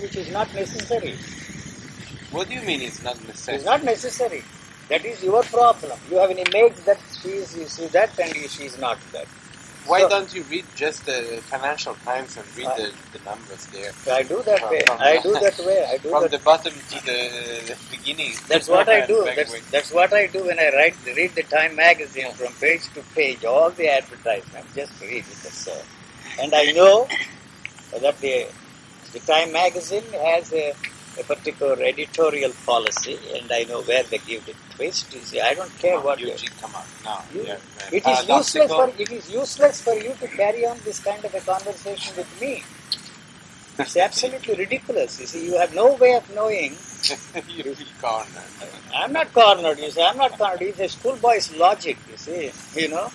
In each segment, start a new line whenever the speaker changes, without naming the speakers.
which is not necessary.
What do you mean it's not necessary?
It's not necessary. That is your problem. You have an image that she is, you see that and she is not that.
Why
So-
don't you read just the Financial Times and read
Uh,
the, the numbers there?
I do that
From-
way.
from-
I do that way. I do
From
that.
the bottom to the beginning.
That's what I do. That's, that's what I do when I write, read the Time magazine from page to page, all the advertisement, just read it. That's all. And I know that the, the Time magazine has a, a particular editorial policy, and I know where they give the twist. You see, I don't care what
you
they-
come on. No.
You-
yeah,
It is uh,
useless
for it is useless for you to carry on this kind of a conversation with me. It's absolutely ridiculous. You see, you have no way of knowing.
you feel cornered.
I'm not cornered. You see, I'm not cornered. It's a schoolboy's logic. You see, you know,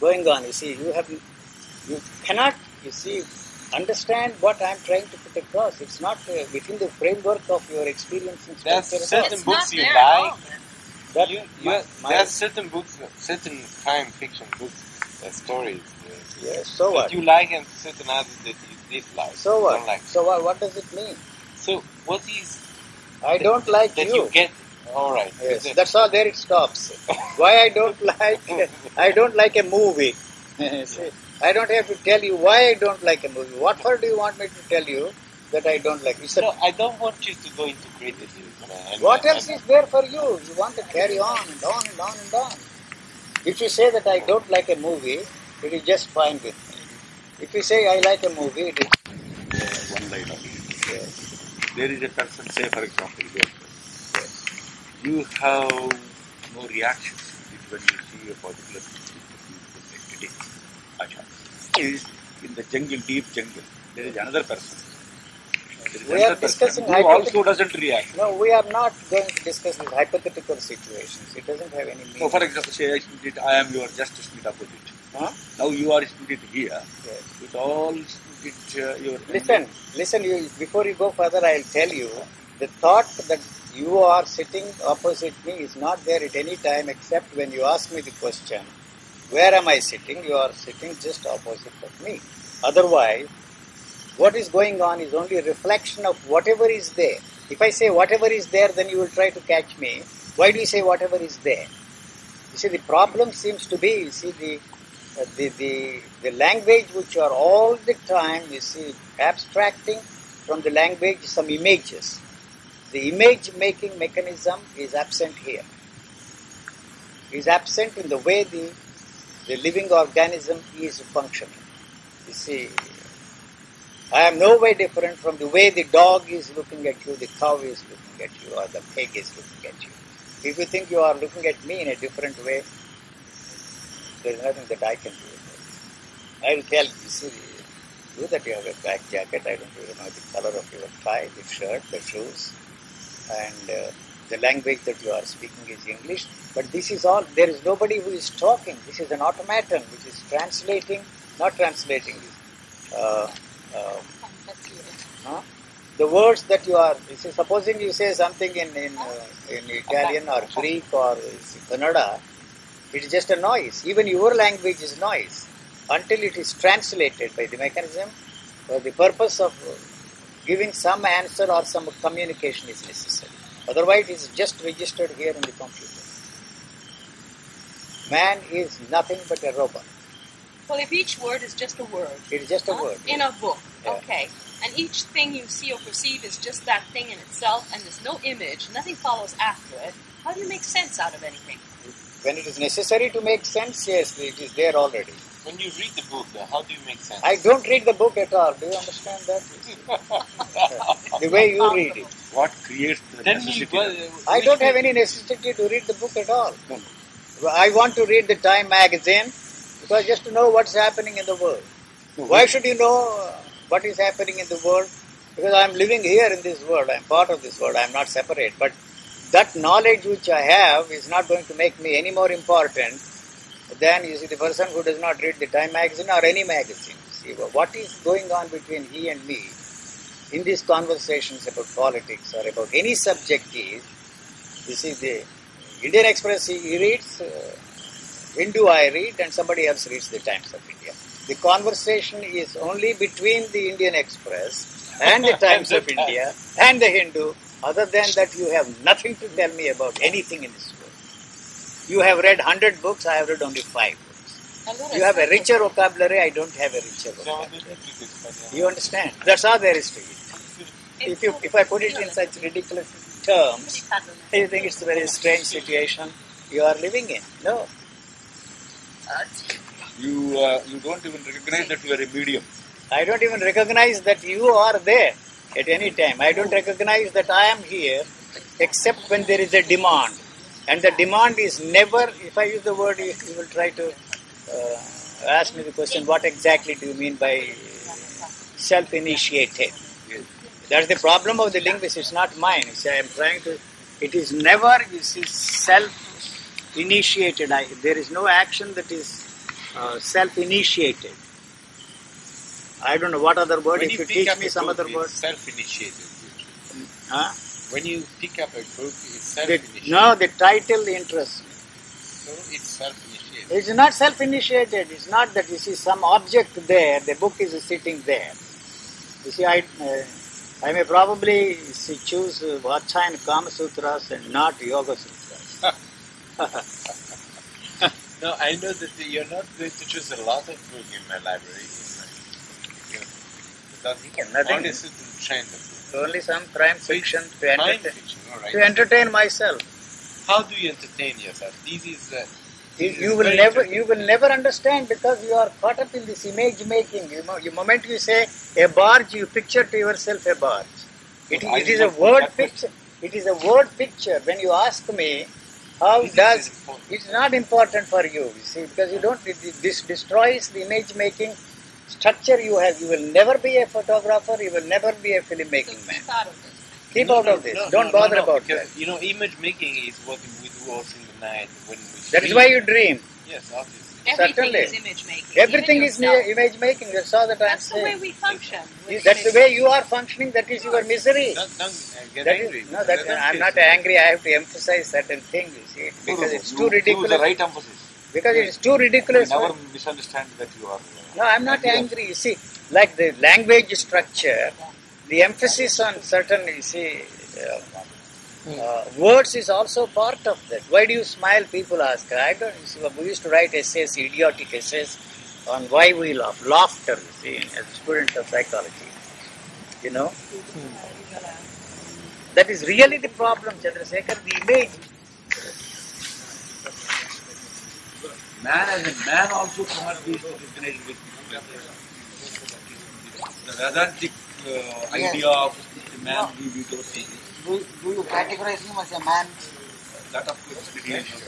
going on. You see, you have, you cannot. You see, understand what I'm trying to put across. It's not uh, within the framework of your experience and
There's
structure.
certain books
not
you
there at
like.
all.
That-
you, you,
my- my-
there's certain books, certain crime fiction books, uh, stories uh,
yes. So
that
what?
you like and certain others that you dislike.
So what?
Don't like.
So what? What does it mean?
So what is
I don't like
that
you.
you get? All right.
Yes, that's all. There it stops. Why I don't like I don't like a movie. See, I don't have to tell you why I don't like a movie. What for do you want me to tell you that I don't like? It's
no, I don't want you to go into criticism. and-
what else is there for you? You want to carry on and on and on and on. If you say that I don't like a movie, it is just fine with me. If you say I like a movie, it is
one line of it. There is a person, say for example, you,
yes.
you have no reactions when you see a particular. Is in the jungle, deep jungle, there is another person. There is
We are
person
discussing
who also doesn't react.
No, we are not going to discuss these hypothetical situations. It doesn't have any meaning.
So, for example, say I split it, I am your just split opposite.
Huh?
Now you are split it here.
Yes.
It all split uh, your.
Listen, listen. You before you go further, I'll tell you the thought that you are sitting opposite me is not there at any time except when you ask me the question, "Where am I sitting?" You are sitting just opposite of me. Otherwise, what is going on is only a reflection of whatever is there. If I say whatever is there, then you will try to catch me. Why do you say whatever is there? You see, the problem seems to be, you see, the uh, the, the, the language which you are all the time, you see, abstracting from the language some images. The image making mechanism is absent here. Is absent in the way the, the living organism is functioning. You see, I am no way different from the way the dog is looking at you, the cow is looking at you, or the pig is looking at you. If you think you are looking at me in a different way, there is nothing that I can do. I will tell you, see, you that you have a black jacket, I don't even know the color of your tie, the shirt, the shoes, and uh, the language that you are speaking is English. But this is all, there is nobody who is talking. This is an automaton which is translating, not translating. Uh, uh, huh? The words that you are, supposing you say something in in, uh, in Italian or Greek or Kannada, it is just a noise. Even your language is noise until it is translated by the mechanism for the purpose of giving some answer or some communication is necessary. Otherwise, it is just registered here in the computer. Man is nothing but a robot.
Well, if each word is just a word.
It is just a
huh,
word.
In a book.
Yeah.
Okay. And each thing you see or perceive is just that thing in itself, and there's no image, nothing follows after it. How do you make sense out of anything?
When it is necessary to make sense, yes, it is there already.
When you read the book, uh, how do you make sense?
I don't read the book at all. Do you understand that? the way you read it.
What creates the
Tell me,
necessity?
what,
I don't have any necessity to read the book at all.
No, no.
I want to read the Time magazine because just to know what's happening in the world.
No,
Why should you know uh, what is happening in the world? Because I'm living here in this world. I'm part of this world. I'm not separate. But that knowledge which I have is not going to make me any more important than you see the person who does not read the Time magazine or any magazine. See what is going on between he and me in these conversations about politics or about any subject is, you see the Indian Express he, reads, uh, Hindu I read, and somebody else reads the Times of India. The conversation is only between the Indian Express and the Times of India and the Hindu. Other than that, you have nothing to tell me about anything in this world. You have read 100 books, I have read only 5 books.
Allora,
You have a richer vocabulary, I don't have a richer vocabulary.
venuti per spariamo.
You understand? That's all there is to it. If, you, if I put it in such ridiculous terms, you think it's a very strange situation you are living in. No.
You, uh, you don't even recognize that you are a medium.
I don't even recognize that you are there at any time. I don't recognize that I am here except when there is a demand. And the demand is never, if I use the word, you, you will try to uh, ask me the question, what exactly do you mean by self initiated? That's the problem of the linguist, it's not mine. See, I am trying to, it is never you see, self initiated. I, there is no action that is uh, self initiated. I don't know what other word.
When
if you
pick
teach me some other word.
Self-initiated.
Huh?
When you pick up a book, it's self-initiated.
no, the title interests me.
So it's self-initiated.
It's not self initiated. It's not that you see some object there, the book is sitting there. You see, I, uh, I may probably see, choose uh, Vacha and Kama Sutras and not Yoga Sutras.
No, I know that you're not going to choose a lot of books in my library. Because
nothing.
only certain kind of book.
Only some crime fiction to entertain,
fiction, right?
to entertain myself.
How do you entertain yourself? This is uh,
You, you will never, you will never understand because you are caught up in this image making. You know, the moment you say a barge, you picture to yourself a barge. It, it is a word picture. It is a word picture. When you ask me, how
This
does it's not important for you, you see, because you don't. it- it- This destroys the image making structure you have. You will never be a photographer. You will never be a filmmaking
So
man.
Keep out of this.
No,
out
no,
of this.
no,
don't
no,
bother
no, no,
about
because,
that.
You know, image making is what we do also in the night when we
That is why you dream.
Yes, obviously.
Everything
Certainly.
is image making.
Everything
Even
is
yourself.
image making. That's all that I'm
That's the way we function. with
That's the way you are functioning. That is your misery.
Don't, don't get
That
angry.
is, no, that,
Don't
I'm
get
not angry. I have to emphasize certain things, you see, because it's
you
too
Use the right emphasis.
Because it's too
You
ridiculous.
never misunderstand that you are. uh,
No, I'm not angry. You see, like the language structure, the emphasis on certain, you see, uh, uh, words is also part of that. Why do you smile? People ask. I don't. See, we used to write essays, idiotic essays, on why we laugh. Laughter, you see, as students of psychology. You know, that is really the problem, Chandrasekhar. The image.
Man as a man also cannot be recognized with the Vedantic uh, idea of the man we, we don't see.
Do, do you categorize him as a man?
That of course is creation.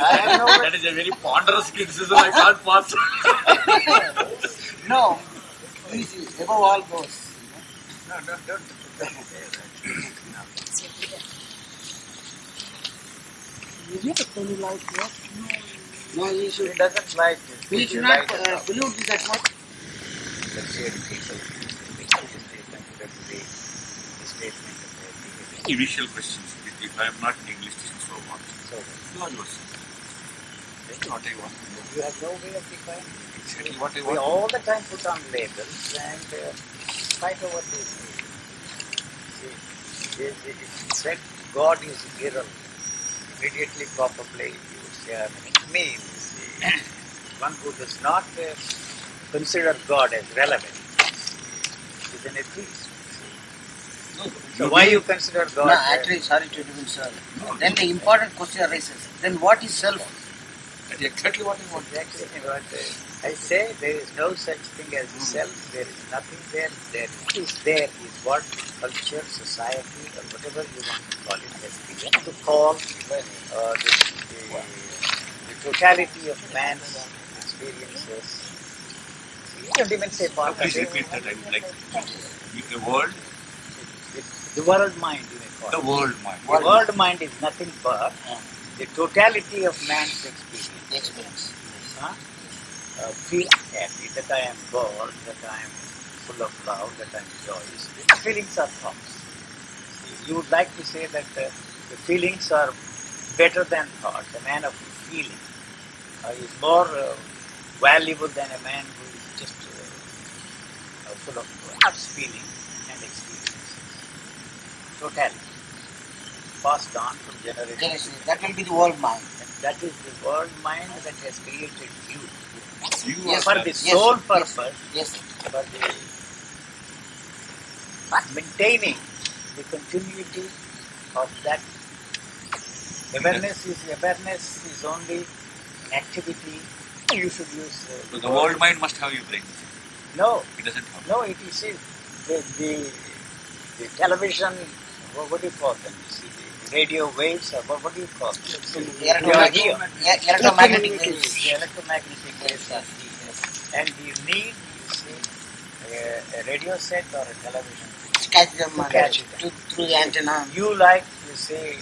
I have no.
that is a very ponderous criticism I can't pass.
No. He's above all those.
No, no, don't.
No, he
He
should.
doesn't like it.
We
He
should not uh, pollute this atmosphere.
Let's say the people consider to be the statement of their behavior.
Initial questions. If, I am not an English teacher, so what?
So,
You are yourself. That's what I want to know.
you have no way of defining.
Exactly what I
We
want.
all the time put on labels and uh, fight over these. See, it, said God is irrelevant. Immediately, probably, you would say, I mean, means one who does not uh, consider God as relevant is an atheist. So, why you consider God?
No, actually, sorry to interrupt, sir. Then the important question arises. Then what is self?
Exactly what I want.
Exactly what uh, I say. There is no such thing as self. There is nothing there. There is there is what culture, society, or whatever you want to call it has begun to call uh, the, the totality of man's experiences. You don't even say part of
Please repeat that. I would like the world,
The world mind, you may call
the
it.
world mind.
The world mind is nothing but the totality of man's experience.
Experience.
Huh? Uh, feel happy, that I am bored, that I am full of love, that I am joyous. Feelings are thoughts. You would like to say that uh, the feelings are better than thoughts. A man of feeling uh, is more uh, valuable than a man who is just uh, uh, full of thoughts, feeling, and experiences. Totality. Passed on from generation.
To generation. That will be the world mind.
And that is the world mind that has created you.
You
Yes,
for the
Yes,
sole
sir.
purpose,
Yes,
for the maintaining the continuity of that. Awareness is awareness is only activity. You should use. Uh,
So the world mind must have your brain.
No,
It doesn't have.
no. It is the, the the television. What, what do you call them? You see, the radio waves. Or what, what do you call them? They are
Electromagnetic,
here.
electromagnetic waves.
The electromagnetic waves are here. And you need, you see, a, a radio set or a television.
To catch them
To
uh,
catch it.
to- through the antenna.
You like, you see,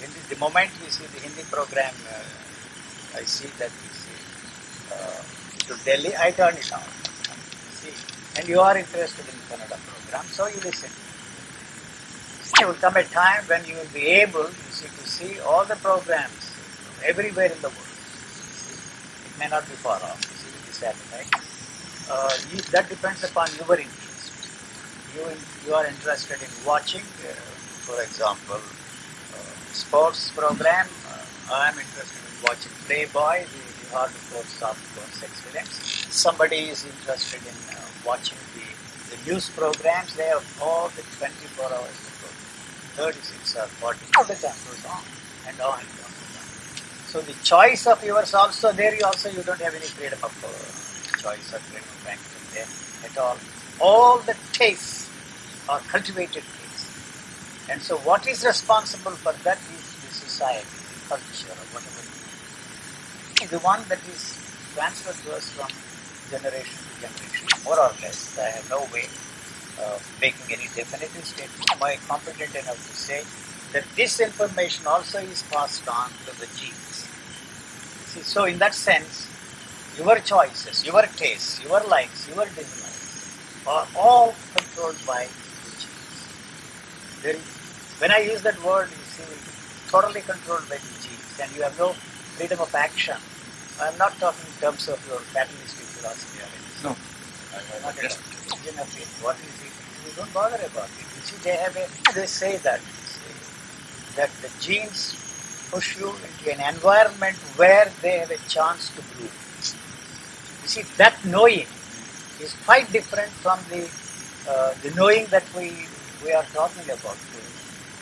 Hindi, the moment you see the Hindi program, uh, I see that you see, uh, to Delhi, I turn it on. See, and you are interested in Kannada program, so you listen. There will come a time when you will be able, you see, to see all the programs everywhere in the world. It may not be far off, see, with the satellite. Uh, you, that depends upon your interest. You, you are interested in watching, uh, for example, uh, sports program. I am interested in watching Playboy, the, the hardcore, softcore sex films. Somebody is interested in uh, watching the, the news programs. They have all the 24 hours of program, 36 or 40. All the time goes on and on and on. So the choice of yours also there. You also you don't have any freedom of uh, choice or freedom of action there at all. All the tastes are cultivated tastes. And so what is responsible for that is the society, culture, or whatever. The one that is transferred to us from generation to generation, more or less. I have no way of making any definitive statement. Am I competent enough to say that this information also is passed on to the genes? See, so in that sense, your choices, your tastes, your likes, your dislikes are all controlled by the genes. There when I use that word, you see, totally controlled by the genes, and you have no freedom of action. I am not talking in terms of your fatalistic philosophy or anything.
No.
Not at all. Origin of it. What is it? You don't bother about it. You see, they have a, they say that, see, that the genes push you into an environment where they have a chance to grow. You see, that knowing is quite different from the uh, the knowing that we we are talking about. You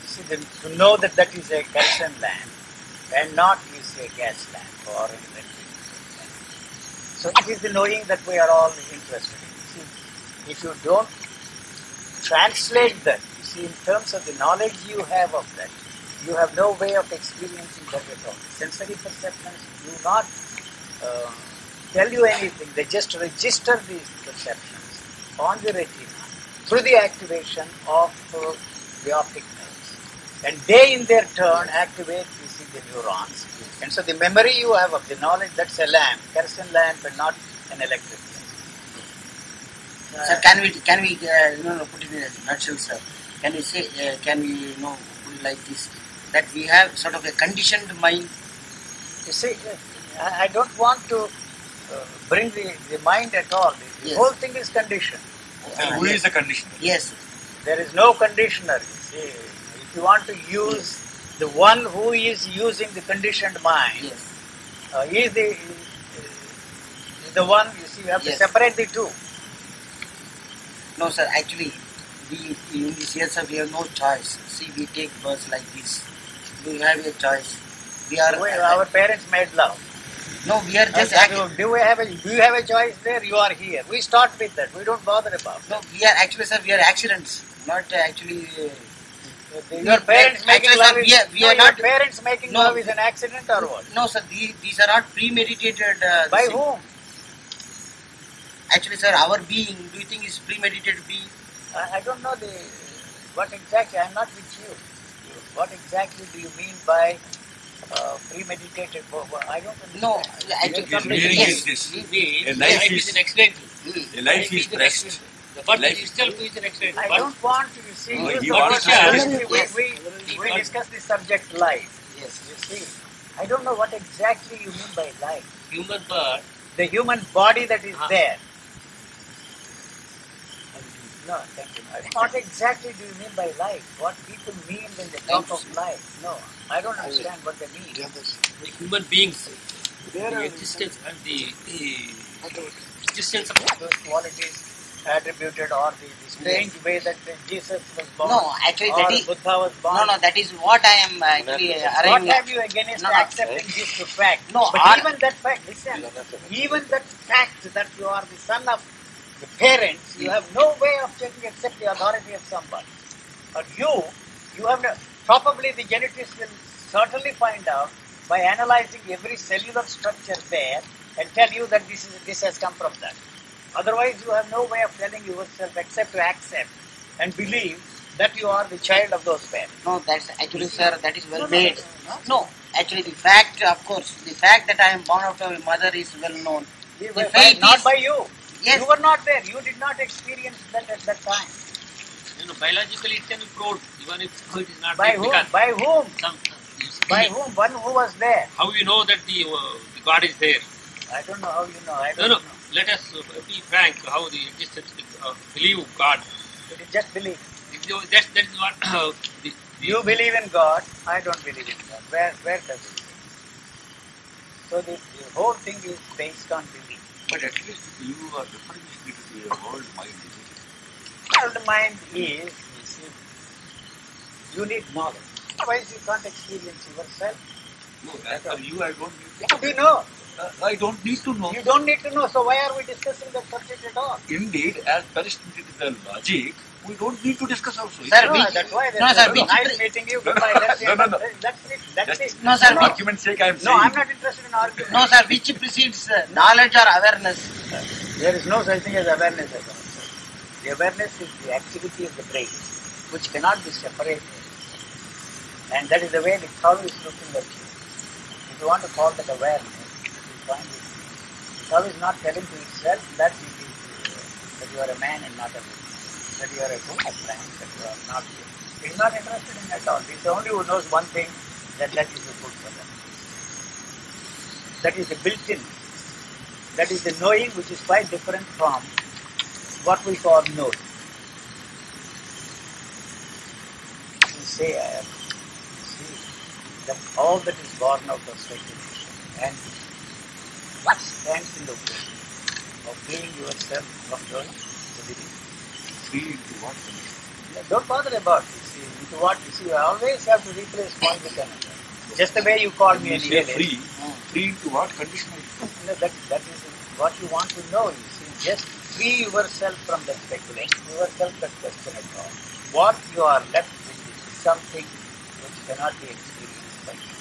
see, the, to know that that is a kerosene lamp and not is a gas lamp or an. So it is the knowing that we are all interested in. See, if you don't translate that, you see, in terms of the knowledge you have of that, you have no way of experiencing that at all. Sensory perceptions do not uh, tell you anything, they just register these perceptions on the retina through the activation of uh, the optic. And they, in their turn, activate you see, the neurons. And so the memory you have of the knowledge, that's a lamp, kerosene lamp, and not an electric lamp.
Sir, can we can we uh, you know put it in a nutshell, sir? Can we say uh, can we you know put it like this that we have sort of a conditioned mind?
You see, I I don't want to uh, bring the, the mind at all. The, the
Yes.
whole thing is conditioned.
Then who is the conditioner?
Yes,
There is no conditioner. You see, if you want to use the one who is using the conditioned mind,
yes,
uh, he is the is the one. You see, you have to separate the two.
no, sir. Actually, we in this year, sir, we have no choice. See, we take birth like this. We have a choice. We are
We- our parents made love.
no, we are just
Uh,
act-
do we have a do you have a choice there? You are here. We start with that. We don't bother about.
no, we are actually, sir, we are accidents, not uh, actually. Uh,
it. Your parents making
sir,
love.
we
Is,
are- we
no,
are not-
parents making
No.
love is an accident or what?
no, sir, these, these are not premeditated. Uh,
By whom?
Actually, sir, our being, do you think is premeditated being?
I, I don't know the what exactly. I'm not with you. What exactly do you mean by uh, premeditated? wo- wo- I don't understand.
No, actually,
His meaning
yes.
is this. A life
it
is-
is an accidental.
A life
It
is
an
blessed.
Accidental. The birth
Life-
itself is an accidental.
I
Birth-
don't want to you see.
No, you
the
want
word
to-
honestly,
Yes.
we, we, we discuss the subject life.
Yes.
You see, I don't know what exactly you mean by life.
Human birth
the human body that is
Ah.
there. No, thank you. What exactly do you mean by life? What people mean when they talk of life? No, I don't understand what they mean.
the human beings, the existence and the, the existence of
Those qualities attributed or the, the strange way that Jesus was born.
No, actually that is
Buddha was born.
no, no. That is what I am actually uh,
What have you against
No, no.
accepting this fact?
No,
but
our-
even that fact, listen, even that fact that you are the son of the parents, you have no way of checking except the authority of somebody. But you, you have no, probably the genetics will certainly find out by analyzing every cellular structure there and tell you that this is this has come from that. Otherwise, you have no way of telling yourself except to accept and believe that you are the child of those parents.
No, that's actually, sir, that is well
No, no,
made.
no, no.
No, actually, the fact, of course, the fact that I am born out of a mother is well known.
We
The
were
fact
not
is-
by you.
Yes.
You were not there. You did not experience that at that time.
you know, biologically it can be proved, even if it is not
By whom? By whom?
some, you
By whom? One who was there.
how you know that the, uh, the God is there?
I don't know how you know. I
No,
don't
no.
know.
Let us uh, be frank. How the existence uh, believe God.
You just believe.
You That that is what uh, the, the,
You believe in God. I don't believe in God. Where where does it? So the, the whole thing is based on belief.
But at least you are referring me to the world mind. isn't it?
World mind is, you see, you need knowledge. Otherwise, you can't experience yourself.
No, as for you, I don't need
How do you know?
Uh, I don't need to know.
You don't need to know. So why are we discussing that subject at all?
Indeed, as Palestinian logic, we don't need to discuss also.
Sir,
No,
we-
that's why.
no,
that's
sir,
why.
we-
nice meeting you. Goodbye. That's
No, no, no.
That's it. That's
Just
it.
No, sir,
for
we-
argument's sake, I am
No,
saying.
I'm not interested in arguing.
No, sir, which precedes uh, knowledge or awareness?
There is no such thing as awareness at all. The awareness is the activity of the brain, which cannot be separated. And that is the way the cow is looking at you. If you want to call that awareness, you will find it. The cow is not telling to itself that it is, uh, that you are a man and not a woman, that you are a good friend, that you are not good. It is not interested in at all. It is the only who knows one thing, that that is the food for them. That is the built-in that is the knowing which is quite different from what we call knowing. You say, I am, see, that all that is born out of speculation and what stands in the way of freeing yourself from the belief.
Free into what condition?
Don't bother about it. See, into what you see, you always have to replace one with another. Just the way you called me
You
a
say free. Free into what condition?
No, that, that is what you want to know. You see, just free yourself from that speculation, yourself that question at all. What you are left with is something which cannot be experienced by you.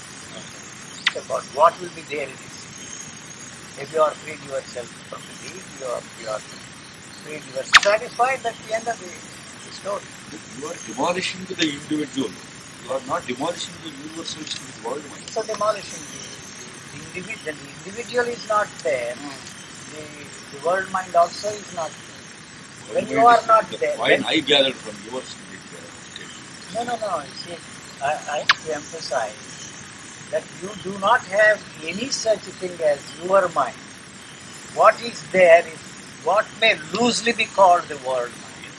It's about what will be there in this. If you are freed yourself from the need, you are, you are freed yourself. Satisfied, that's the end of the, the story.
You are demolishing the individual. You are not demolishing the universal with world mind.
So demolishing the, the individual. The individual is not there. Hmm. The, the world mind also is not there. When you are not
The
there,
point
when-
I gathered from your.
No, no, no. You see, I, I have to emphasize that you do not have any such thing as your mind. What is there is what may loosely be called the world mind,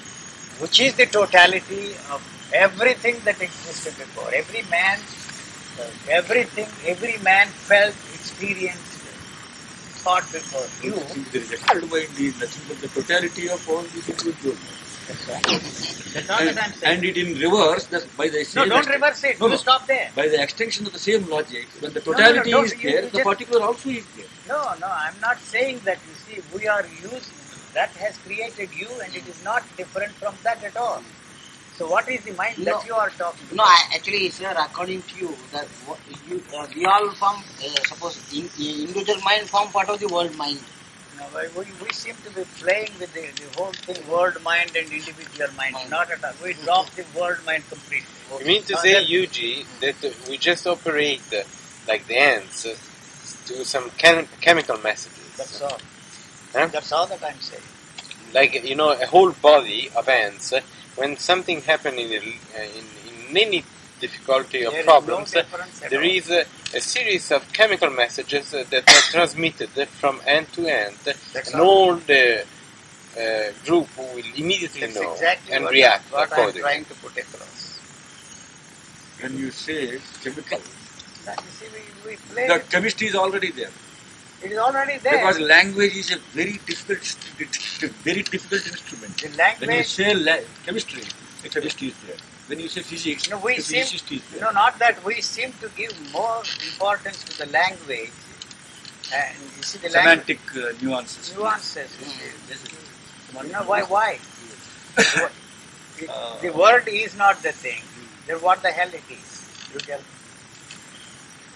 which is the totality of everything that existed before. Every man, uh, everything, every man felt, experienced, thought before you.
There is a world mind nothing but the totality of all these individuals.
That's all
And,
that I'm saying.
and it in reverse, that by the
no, don't reverse it.
No,
you
no.
stop there.
by the extension of the same logic, when the
no, no,
totality is
you-
there,
you
the
just-
particular also is there.
No, no, I'm not saying that. You see, we are using that has created you, and it is not different from that at all. So, what is the mind
No.
that you are talking?
No, I, actually, sir, according to you, that what you, uh, we all form, uh, suppose, in, in individual mind form part of the world mind.
No, we, we seem to be playing with the, the whole thing, world mind and individual mind.
Mind.
Not at all. We drop the world mind completely.
You mean to
Uh,
say,
that-
U.G., that uh, we just operate uh, like the ants uh, to some chem- chemical messages?
That's all.
Huh?
That's all that I'm saying.
Like, you know, a whole body of ants, uh, when something happens in, uh, in, in any difficulty or
There is
problems,
difference at
there
all.
is a, a series of chemical messages that are transmitted from end to end,
That's
and
all.
all the uh, group will immediately
That's
know
exactly
and
what,
react
what I'm trying to put across.
When you say chemical,
see, we, we
the chemistry is already there.
it is already there.
Because language is a very difficult, it's a very difficult instrument.
the
When you say la- chemistry, the chemistry is there. When you say physics,
No, we seem-
physicist is
you
there.
not that we seem to give more importance to the language. And you see, the language,
Semantic uh, nuances.
nuances. you see.
Yes, yes.
You know, why? Why? the,
Uh,
the word is not the thing. Then what the hell it is? You tell me.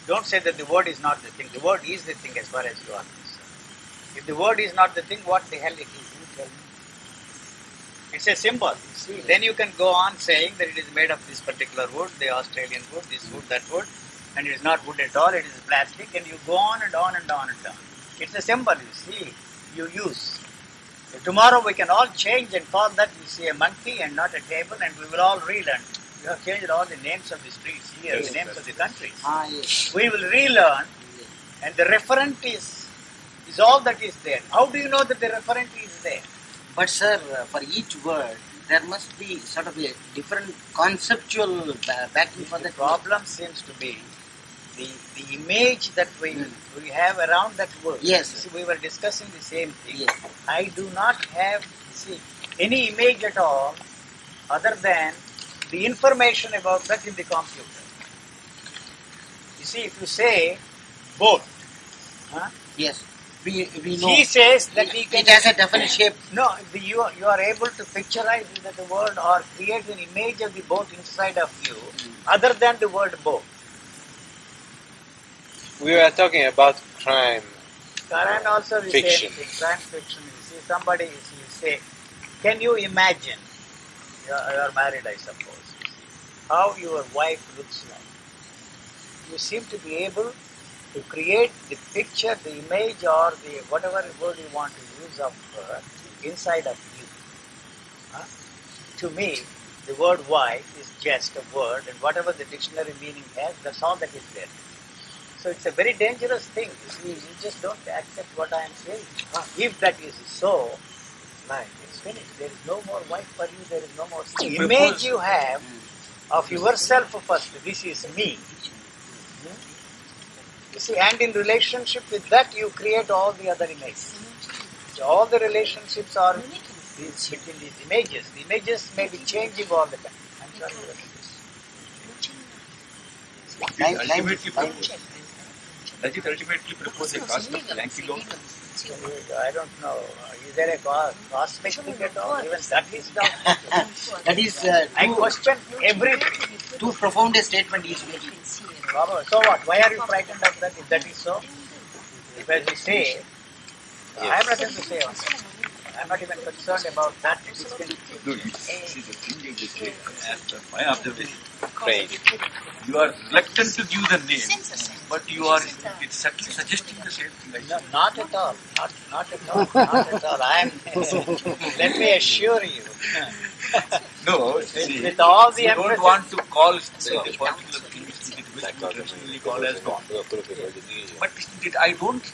Don't say that the word is not the thing. The word is the thing as far as you are concerned. If the word is not the thing, what the hell it is? You tell me. It's a symbol. See, then you can go on saying that it is made of this particular wood, the Australian wood, this wood, that wood, and it is not wood at all, it is plastic, and you go on and on and on and on. It's a symbol, you see, you use. So tomorrow we can all change and call that you see a monkey and not a table, and we will all relearn. You have changed all the names of the streets here,
Yes,
the names
yes.
of the countries.
Ah, yes.
We will relearn, and the referent is is all that is there. How do you know that the referent is there?
But sir, for each word, there must be sort of a different conceptual backing for
The problem seems to be the the image that we
Hmm.
we have around that word.
Yes,
See, we were discussing the same thing.
Yes.
I do not have see any image at all other than the information about that in the computer. You see, if you say boat, huh?
Yes. We, we know.
he says that he can
it has a definite shape.
No, the, you, are- you are able to picturize the, the word or create an image of the boat inside of you hmm. other than the word boat.
We were talking about crime.
Crime also the
Fiction.
same thing. Crime fiction. You see, somebody you say, can you imagine? You are, you are married, I suppose. You how your wife looks like. You seem to be able to create the picture, the image, or the whatever word you want to use of her inside of you. Huh? To me, the word why is just a word, and whatever the dictionary meaning has, that's all that is there. So it's a very dangerous thing. You you just don't accept what I am saying. If that is so, fine, it's finished. There is no more wife for you. There is no more
Propose-
image you have of yourself first. This is me. Hmm? You see, and in relationship with that, you create all the other images. So all the relationships are these, between these images. The images may be changing all the time. I'm sorry. what it is.
Line- line-
ultimately propose. Does ultimately propose a cosmic Yankee law?
Can I don't know. Is there a co- cosmic thing at all? Even that is not.
That is uh,
I question everything.
Too profound a statement he is making.
So what? Why are you frightened of that if that is so? If as you say, I have nothing to say that. I'm not even concerned about that. It is been-
No, you see the thing is this way, as per my observation,
Craig.
you are reluctant to give the name, but you are it's subtly suggesting the same thing. I
No, not at all. Not, not at all. Not at all. I am. let me assure you.
No,
With,
see,
with all the
you don't want to call the, the particular thing which which we as God. But it, I don't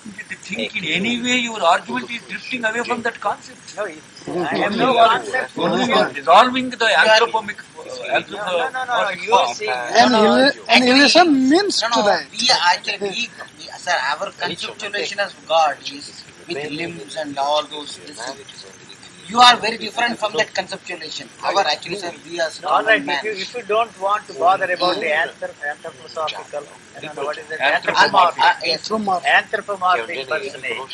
think in any way your argument is drifting away from that concept.
no, it's- I have no concept.
You are dissolving the anthropomic, uh,
No, no, no, no, no. You
form.
see,
An,
no, no,
illusion means
No,
to
no,
that.
we actually, we, we, sir, our conceptualization of God is with limbs and all those. This, you are very different from that conceptualization. Our actually, sir, we are
All right, if you, if you don't want to bother about the anthrop- anthroposophical, I don't know what is it,
Uh,
anthropomorphic,
yes.
From
anthropomorphic personage.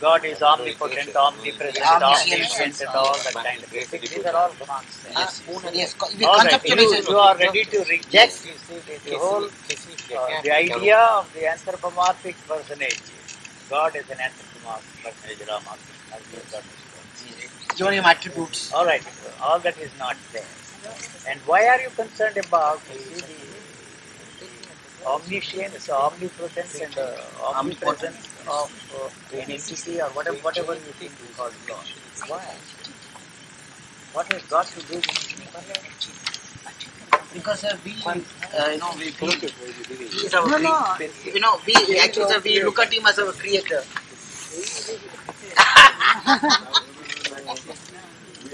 God is omnipotent, omnipresent,
Omniscient.
omniscient, and all that kind of thing. These are all nonsense.
Uh, yes,
All right, you,
conceptualization.
you are ready to reject you the, the whole uh, the idea of the anthropomorphic personage. God is an anthropomorphic personage, Rama. As you have understood.
Your attributes.
All right, all that is not there. And why are you concerned about you see, the omniscience, omnipotence, and uh, omnipresence of uh, an entity or whatever, whatever you think you call God? Why? What has got to do with?
Because uh, we, uh, you know, we, we he is our cre- you know, we actually we look at him as our creator.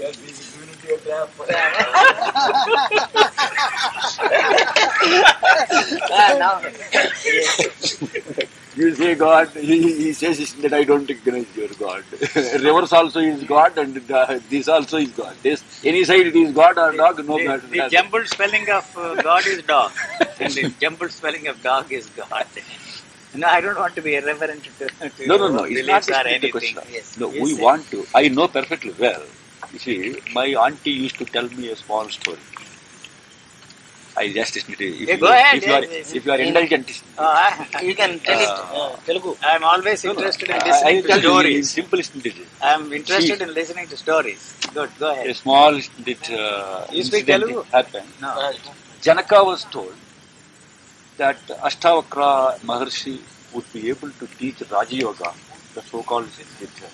You say God, he, he says that I don't recognize your God. Reverse also is God and the, this also is God. This, any side it is God or dog, no
the,
matter.
the jumbled spelling of uh, God is dog, and the jumbled spelling of dog is God. No, I don't want to be irreverent to, to
No, no, no. It's not
beliefs or
just the question.
Yes.
No,
You
we want to. I know perfectly well. You see, my auntie used to tell me a small story. I just listened to it. If,
Yeah,
you,
go ahead,
if, you are,
yes, yes.
if you are indulgent,
I,
you can tell it
Uh,
uh, Telugu.
I'm always
No, no,
interested in
I-
listening
I, I to
stories.
Simple stories. I
am interested
See.
in listening to stories. Good, go ahead.
A
ahead.
small bit, uh,
You speak
incident
Telugu?
happened.
No.
Janaka was told that Ashtavakra Maharshi would be able to teach Raja Yoga, the so-called uh,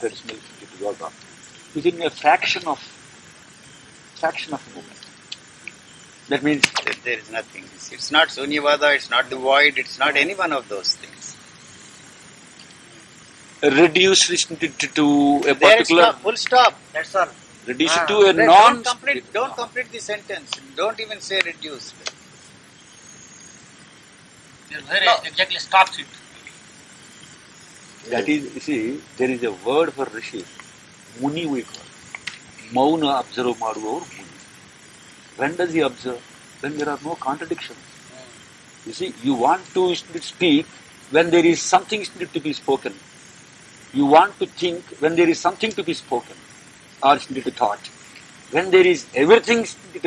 traditional yoga, within a fraction of fraction of a moment. That means
There- There is nothing. It's- It's not Sunyavada, it's not the void, it's not any one of those things.
reduce it to a
There it's
particular
not, full stop. That's all.
reduce
Ah.
it to a non.
Don't
non
complete, don't complete the sentence. Don't even say reduced.
Where it exactly stops it.
that is you see there is a word for rishi muni we call ಮೌನ observe ಮಾಡುವವರು ಮುನಿ when does he observe when there are no contradictions you see you want to speak when there is something to be spoken you want to think when there is something to be spoken or to be thought when there is everything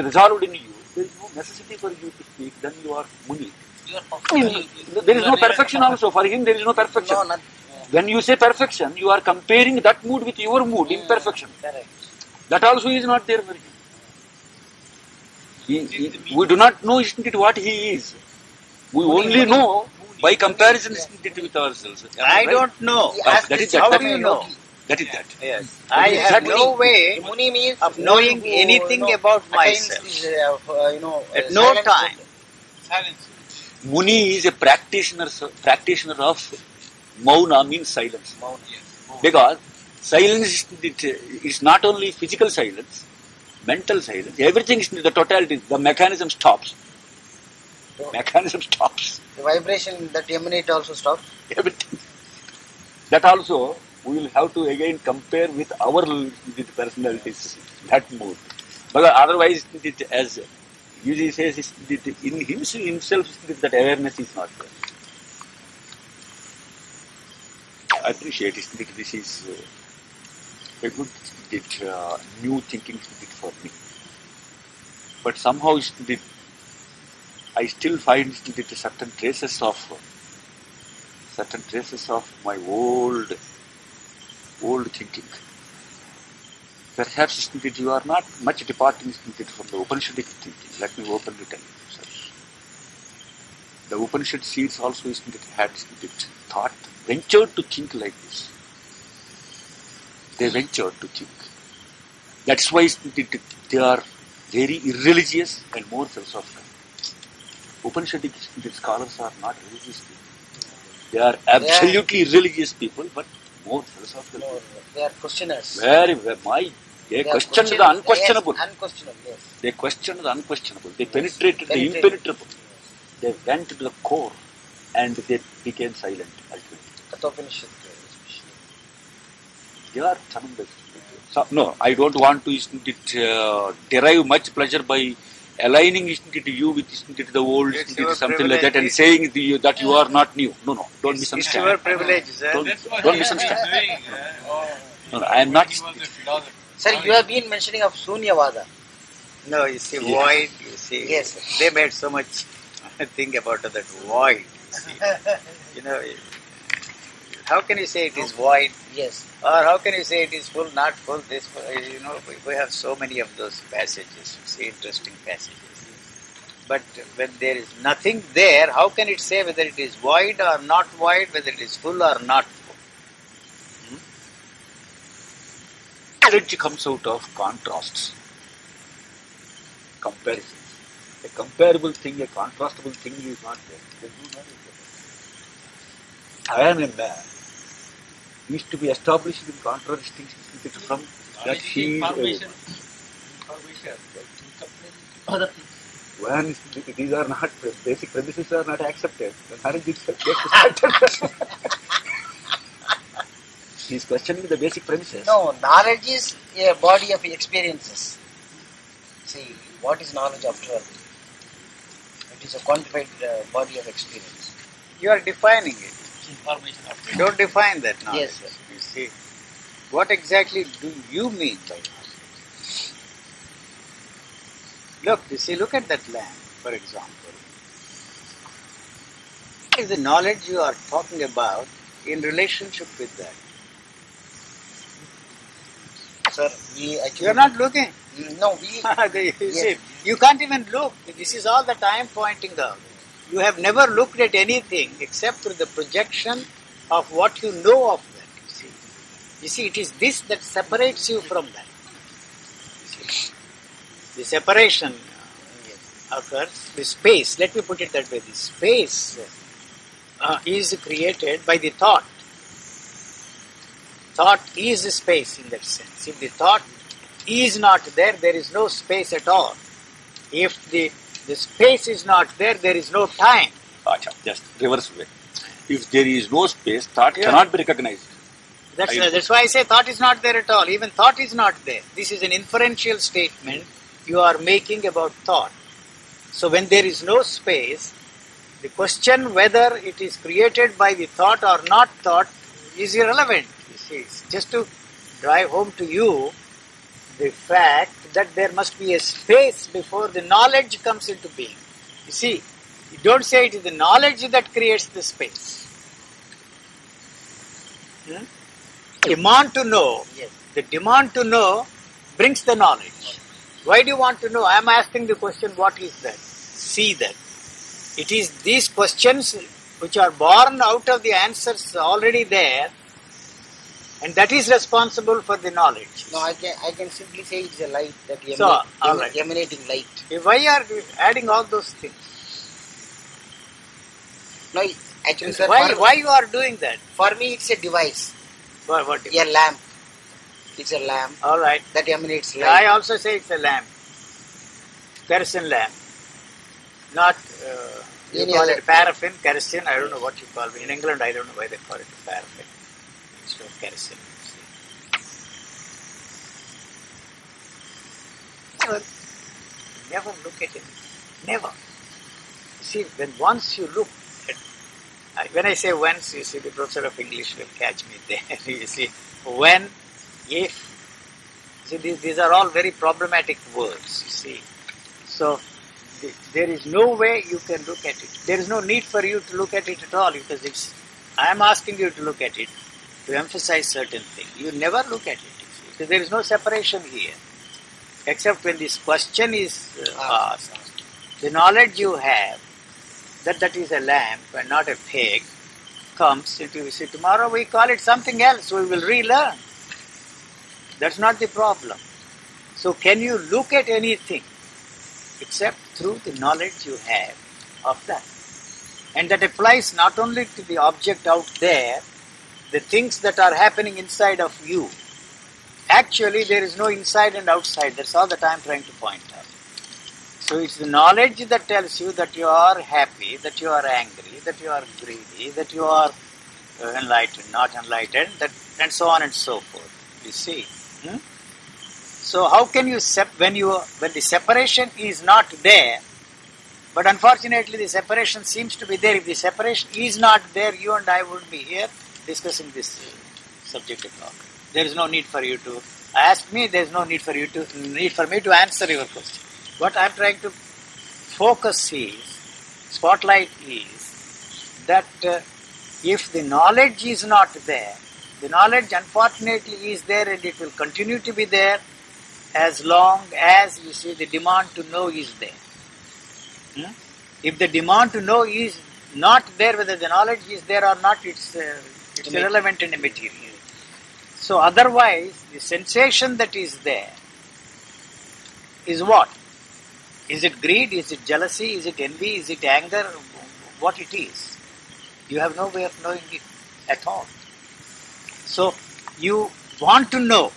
resolved in you there is no necessity for you to speak then you are muni
You are perfect.
there is no perfection also for him there is no perfection
No, not
when you say perfection, you are comparing that mood with your mood, imperfection.
correct.
That also is not there for him. He, he- we do not know isn't it, what he is. We only know by comparison isn't it, with ourselves. Am
I
right?
don't know.
He
But that
this
is that.
How
from
do you know?
That is that.
Yes. I have no way
Muni means
of knowing
who,
anything
you know,
about
attains
myself.
This, uh, uh, you know,
At
uh,
no time.
Silence.
Muni is a practitioner, practitioner of mauna means silence.
Mauna, Mountain.
Because silence is, not only physical silence, mental silence, everything is the totality, the mechanism stops. Mechanism stops.
The vibration that emanate also stops.
everything. That also we will have to again compare with our with personalities, that mood. But otherwise, it, as usually says, it, in himself, himself that awareness is not there. I appreciate it. that This is uh, a good uh, new thinking for me. But somehow I still find certain traces of certain traces of my old, old thinking. Perhaps it, you are not much departing from the Upanishadic thinking. Let me openly tell you. The Upanishad seeds also had isn't thought, ventured to think like this. They ventured to think. That's why they are very irreligious and more philosophical. Upanishadic scholars are not religious people. They are absolutely religious people, but more philosophical.
No, they are questioners.
Very, very, my, they,
They are
questioned the
question-
unquestionable.
Yes, unquestionable, yes.
They questioned the unquestionable. They penetrated the
Penetrated.
impenetrable. They went to the core and they became silent ultimately.
Kathopanishad, especially.
They are tremendous. So, no, I don't want to isn't it, uh, derive much pleasure by aligning isn't it, you with isn't it, the old,
It's
isn't it, something like that, and saying the, that you are not new. No, no, don't
It's, it's
misunderstand.
your privilege, sir.
Don't, don't misunderstand.
doing. uh,
No, no, I am not.
He was a philosopher.
Sir, you have been mentioning of Sunyavada.
No, you see,
Yeah.
void, you see.
Yes.
They made so much think about that void. you see. you know, how can you say it is void?
Yes.
Or how can you say it is full, not full, this, you know, we- we have so many of those passages, see, interesting passages. But when there is nothing there, how can it say whether it is void or not void, whether it is full or not full? Hmm?
Knowledge comes out of contrasts. comparisons. A comparable thing, a contrastable thing is not there. There's no knowledge there. I am a man. Used to be established in contradisting from that he
information, information, incomplete other things.
when these are not basic premises are not accepted, then marriage itself gets started. He's questioning the basic premises.
No, knowledge is a body of experiences. See, what is knowledge after all? It is a quantified uh, body of experience.
You are defining it.
Information
You don't define that knowledge.
Yes, sir.
You see, what exactly do you mean by knowledge? Look, you see, look at that land, for example. What is the knowledge you are talking about in relationship with that?
Sir, we actually...
You are not looking.
No, we...
you,
Yes.
see, you can't even look. This is all that I am pointing out. You have never looked at anything except through the projection of what you know of that. You see, you see it is this that separates you from that. The separation uh, occurs, the space, let me put it that way, the space uh, is created by the thought. Thought is space in that sense. If the thought is not there, there is no space at all. If the, the space is not there, there is no time.
Acha, just reverse way. If there is no space, thought
Yeah.
cannot be recognized.
That's,
I-
that's why I say thought is not there at all. Even thought is not there. This is an inferential statement you are making about thought. So when there is no space, the question whether it is created by the thought or not thought is irrelevant. You see, it's just to drive home to you the fact that there must be a space before the knowledge comes into being. You see, you don't say it is the knowledge that creates the space. Hmm? Demand to know,
Yes.
the demand to know brings the knowledge. Why do you want to know? I am asking the question, what is that? See that. It is these questions which are born out of the answers already there, and that is responsible for the knowledge.
No, I can, I can simply say it's a light that emanate,
So, all right.
emanating light.
Why are you adding all those things?
No, actually, sir,
Why, why you are doing that?
for me it's a device,
What, what
a lamp. It's a lamp
All right.
that emanates light.
I also say it's a lamp. Kerosene lamp. Not, uh, you
Any
call
other-
it paraffin, kerosene, I don't know what you call it. In England, I don't know why they call it paraffin Never, look at it. Never. See, when once you look at, when I say once, you see, the professor of English will catch me there. you see, when, if, See, these, these are all very problematic words, you see. So, th- there is no way you can look at it. There is no need for you to look at it at all because it's, I am asking you to look at it to emphasize certain things. You never look at it because there is no separation here. Except when this question is uh,
Ah.
asked, the knowledge you have that that is a lamp and not a pig comes into you. See, tomorrow we call it something else, we will relearn. That's not the problem. So, can you look at anything except through the knowledge you have of that? And that applies not only to the object out there, the things that are happening inside of you. Actually, there is no inside and outside. That's all that I am trying to point out. So, it's the knowledge that tells you that you are happy, that you are angry, that you are greedy, that you are enlightened, not enlightened, that, and so on and so forth. You see. Hmm? So how can you sep- when you when the separation is not there, but unfortunately the separation seems to be there. If the separation is not there, you and I would be here discussing this subject at all. There is no need for you to ask me. There is no need for you to need for me to answer your question. What I am trying to focus is spotlight is that uh, if the knowledge is not there, the knowledge unfortunately is there and it will continue to be there as long as you see the demand to know is there. Hmm? If the demand to know is not there, whether the knowledge is there or not, it's, uh, it's irrelevant and immaterial. So otherwise, the sensation that is there is what? Is it greed? Is it jealousy? Is it envy? Is it anger? What it is? You have no way of knowing it at all. So you want to know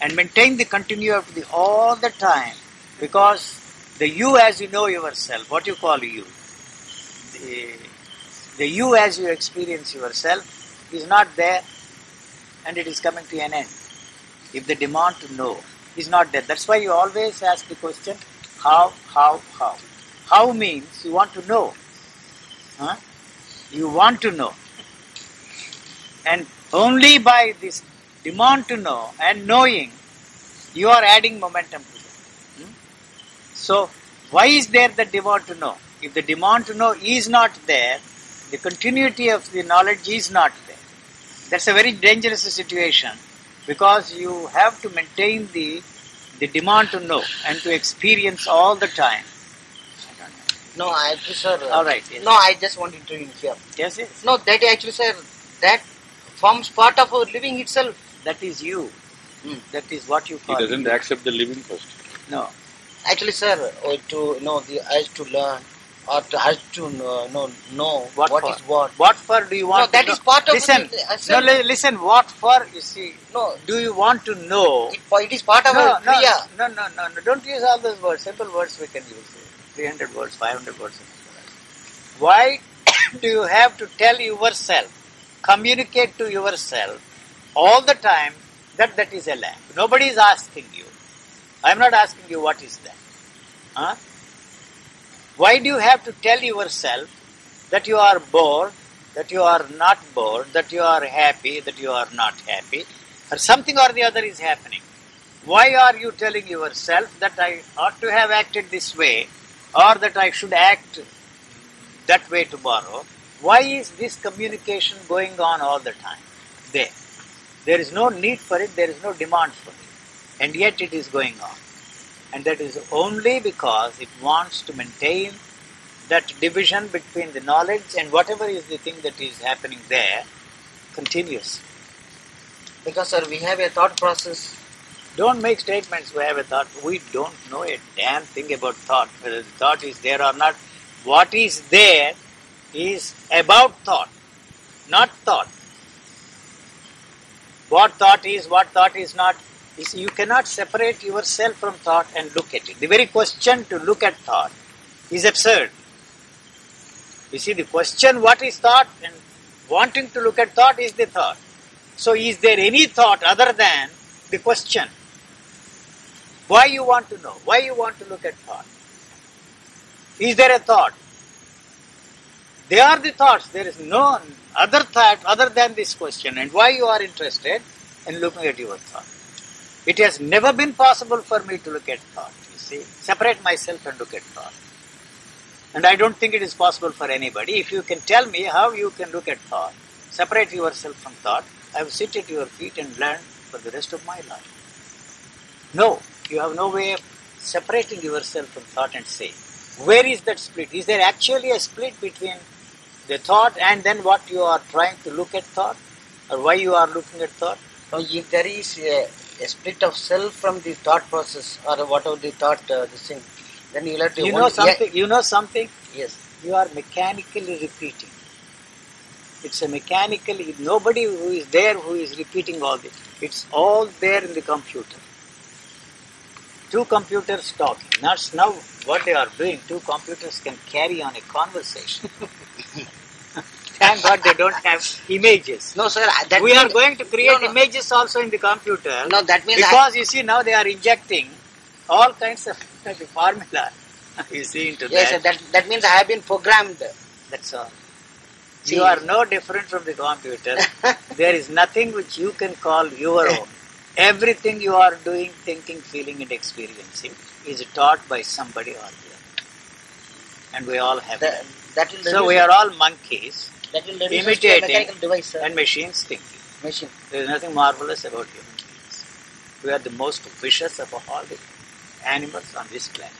and maintain the continuity all the time because the you as you know yourself, what you call you, the, the you as you experience yourself is not there and it is coming to an end. If the demand to know is not there, that's why you always ask the question how, how, how. How means you want to know. Huh? You want to know. And only by this demand to know and knowing, you are adding momentum to it. Hmm? So, why is there the demand to know? If the demand to know is not there, the continuity of the knowledge is not there. That's a very dangerous situation because you have to maintain the the demand to know and to experience all the time.
No, actually, sir. uh,
All right, yes.
No, I just want to intervene here.
Yes, yes.
No, that actually, sir, that forms part of our living itself.
That is you.
Hmm.
That is what you
He doesn't
you.
accept the living first.
No.
Actually, sir, or to know the urge to learn or to urge to know, know, know
What
what is what.
What for do you want?
No, that is
know?
part of
Listen.
uh,
no, li- listen. What for? You see.
No,
Do you want to know?
it, it is part of
no,
our
no,
kriya.
no, no, no, no. Don't use all those words. Simple words we can use. 300 words, 500 words. Why do you have to tell yourself, communicate to yourself all the time that that is a lamp? Nobody is asking you. I am not asking you what is that. Huh? Why do you have to tell yourself that you are bored, that you are not bored, that you are happy, that you are not happy, or something or the other is happening? Why are you telling yourself that I ought to have acted this way or that I should act that way tomorrow? Why is this communication going on all the time? There. There is no need for it, there is no demand for it. And yet it is going on. And that is only because it wants to maintain that division between the knowledge and whatever is the thing that is happening there continues.
Because, sir, we have a thought process.
Don't make statements we have a thought. We don't know a damn thing about thought, whether the thought is there or not. What is there is about thought, not thought. What thought is, what thought is not. You cannot separate yourself from thought and look at it. The very question to look at thought is absurd. You see, the question what is thought and wanting to look at thought is the thought. So, is there any thought other than the question? Why you want to know? Why you want to look at thought? Is there a thought? They are the thoughts. There is no other thought other than this question. And why you are interested in looking at your thought? It has never been possible for me to look at thought. You see, separate myself and look at thought. And I don't think it is possible for anybody. If you can tell me how you can look at thought, separate yourself from thought, I will sit at your feet and learn for the rest of my life. No, you have no way of separating yourself from thought and say, where is that split? Is there actually a split between the thought and then what you are trying to look at thought? Or why you are looking at thought?
If there is a, a split of self from the thought process or whatever the thought, uh, this thing, then you'll have to.
You know something, you know something?
Yes.
You are mechanically repeating. It's a mechanically, nobody who is there who is repeating all this. It's all there in the computer. Two computers talking. That's now what they are doing. Two computers can carry on a conversation. Thank God they don't have images.
No, sir.
We are going to create
no, no.
images also in the computer.
No, that means I-
because you see now they are injecting all kinds of formula. You see into
Yes, sir,
that.
that, that means I have been programmed.
That's all. You are no different from the computer. there is nothing which you can call your own. Everything you are doing, thinking, feeling, and experiencing is taught by somebody or the other. And we all have
That,
that.
that
So we are all monkeys
that will reduce us
imitating
mechanical device, sir.
and machines thinking.
machine.
There is nothing marvelous about human beings. We are the most vicious of all the animals on this planet.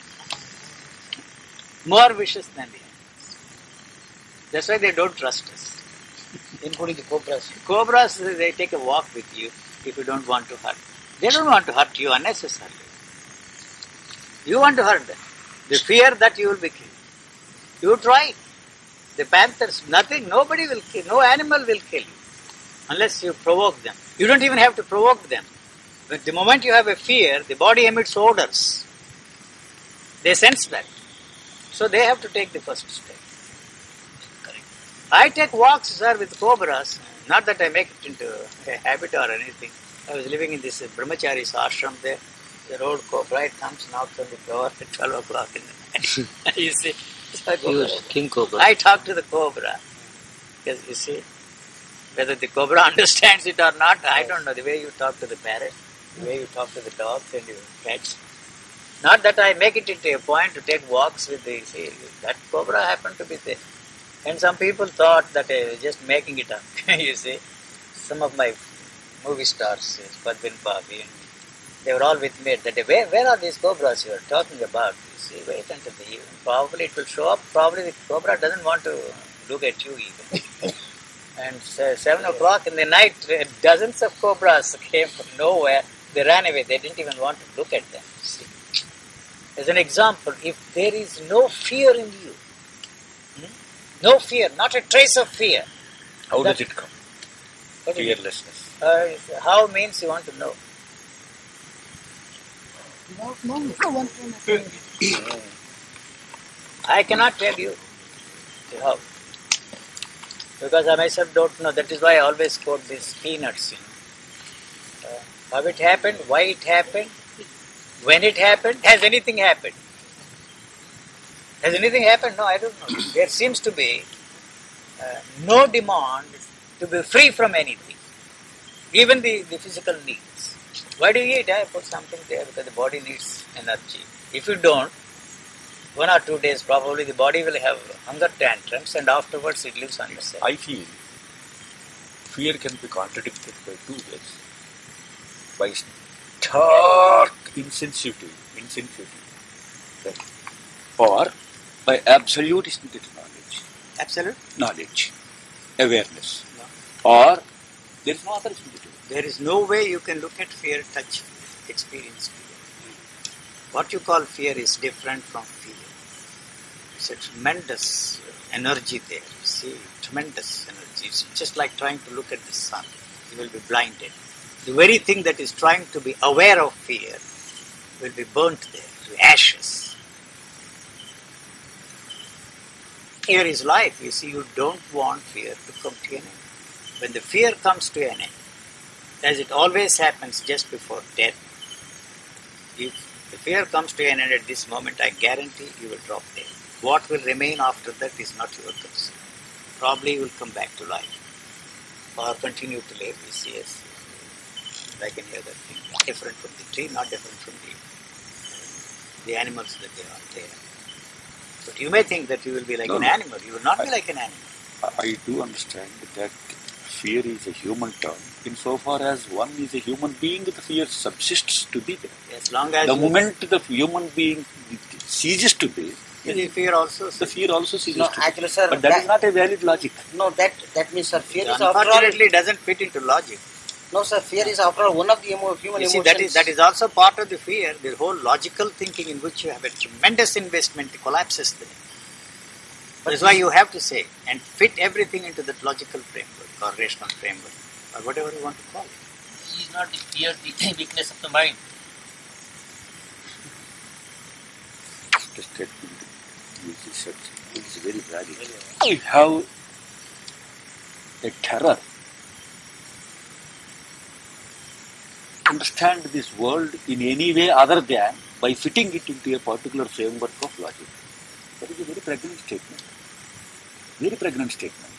More vicious than the animals. That's why they don't trust us.
including the cobras.
Cobras, they take a walk with you if you don't want to hurt. They don't want to hurt you unnecessarily. You want to hurt them. The fear that you will be killed. You try. The panthers, nothing, nobody will kill, no animal will kill you unless you provoke them. You don't even have to provoke them. But the moment you have a fear, the body emits odors. They sense that. So they have to take the first step. I take walks, sir, with cobras. Not that I make it into a habit or anything. I was living in this brahmachari's ashram there. The road cobra, it comes, knocks on the door at 12 o'clock in the night. you see? So I go
He was. King Cobra.
I talk to the cobra. Because you see, whether the cobra understands it or not, I don't know. The way you talk to the parrot, the way you talk to the dogs and your pets. Not that I make it into a point to take walks with the, see, that cobra happened to be there. And some people thought that I was just making it up. you see, some of my movie stars, Bobby, and they were all with me that. Where, where are these cobras you are talking about? You see, wait until the evening. Probably it will show up. Probably the cobra doesn't want to look at you even. and se- seven o'clock in the night, uh, dozens of cobras came from nowhere. They ran away. They didn't even want to look at them. See. As an example, if there is no fear in you, hmm, no fear, not a trace of fear,
How
That-
does it come?
what is?
Fearlessness.
Uh, how means you want to know?
No, no, no one can
I cannot tell you how. Because I myself don't know. That is why I always quote these peanuts. Know. Uh, how it happened, why it happened, when it happened, has anything happened? Has anything happened? No, I don't know. There seems to be uh, no demand to be free from anything, even the, the physical needs. Why do you eat? I put something there because the body needs energy. If you don't, one or two days probably the body will have hunger tantrums and afterwards it lives on itself.
I feel fear can be contradicted by two ways. By stark insensitivity, insensitivity, right? or by absolute knowledge,
Absolute?
knowledge, awareness, or there is no other it?
There is no way you can look at fear, touch experience fear. What you call fear is different from fear. It's a tremendous energy there. You see, tremendous energy. It's just like trying to look at the sun. You will be blinded. The very thing that is trying to be aware of fear will be burnt there to ashes. Here is life. You see, you don't want fear to come to an end. When the fear comes to an end, as it always happens just before death, if the fear comes to an end at this moment, I guarantee you will drop dead. What will remain after that is not your concern. Probably you will come back to life or continue to live. You see, yes, like any other thing. Different from the tree, not different from the, the animals that they are there. But you may think that you will be like
No,
an
no.
animal. You will not be like an animal.
I I do understand that fear is a human term. Insofar as one is a human being, the fear subsists to be there.
As long as
The moment the human being ceases to be,
the fear also
the fear also ceases
No,
to be.
actually, sir,
But that is not a valid logic.
No, that that means, sir, fear is after all.
unfortunately doesn't fit into logic.
No, sir, fear is after all one of the emo- human
You see,
emotions.
that is, that is also part of the fear. The whole logical thinking in which you have a tremendous investment collapses there. That's why you have to say and fit everything into that logical framework or rational framework or whatever you want to call it.
Is not the fear the weakness of the mind?
The statement you just said is very valid. How have a terror. Understand this world in any way other than by fitting it into a particular framework of logic. That is a very pregnant statement. Very pregnant statement.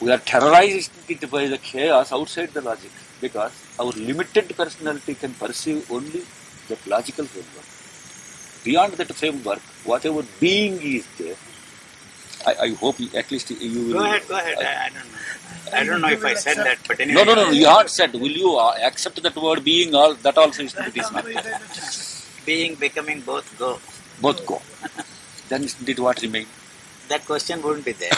We are terrorized by the chaos outside the logic because our limited personality can perceive only that logical framework. Beyond that framework, whatever being is there, I, I hope you- at least you will.
Go ahead, go ahead. I, I don't know. I don't know if I said that, but anyway.
No, no, no, you haven't said. Will you uh, accept that word being? All that also is is not.
Being, becoming, both go.
Both go. then isn't what remain?
That question wouldn't be there.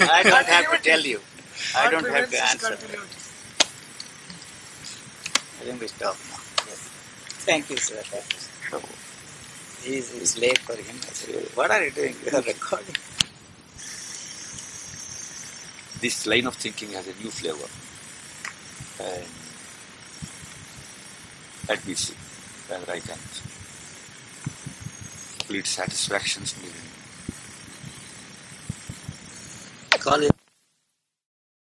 I don't have to tell you. I don't have to answer. I think we stop now. Yes. Thank you, sir. Thank you, sir. He's, it's late for him. I said, what are you doing? You are recording.
This line of thinking has a new flavor. And let me see whether I can complete satisfactions.
Call it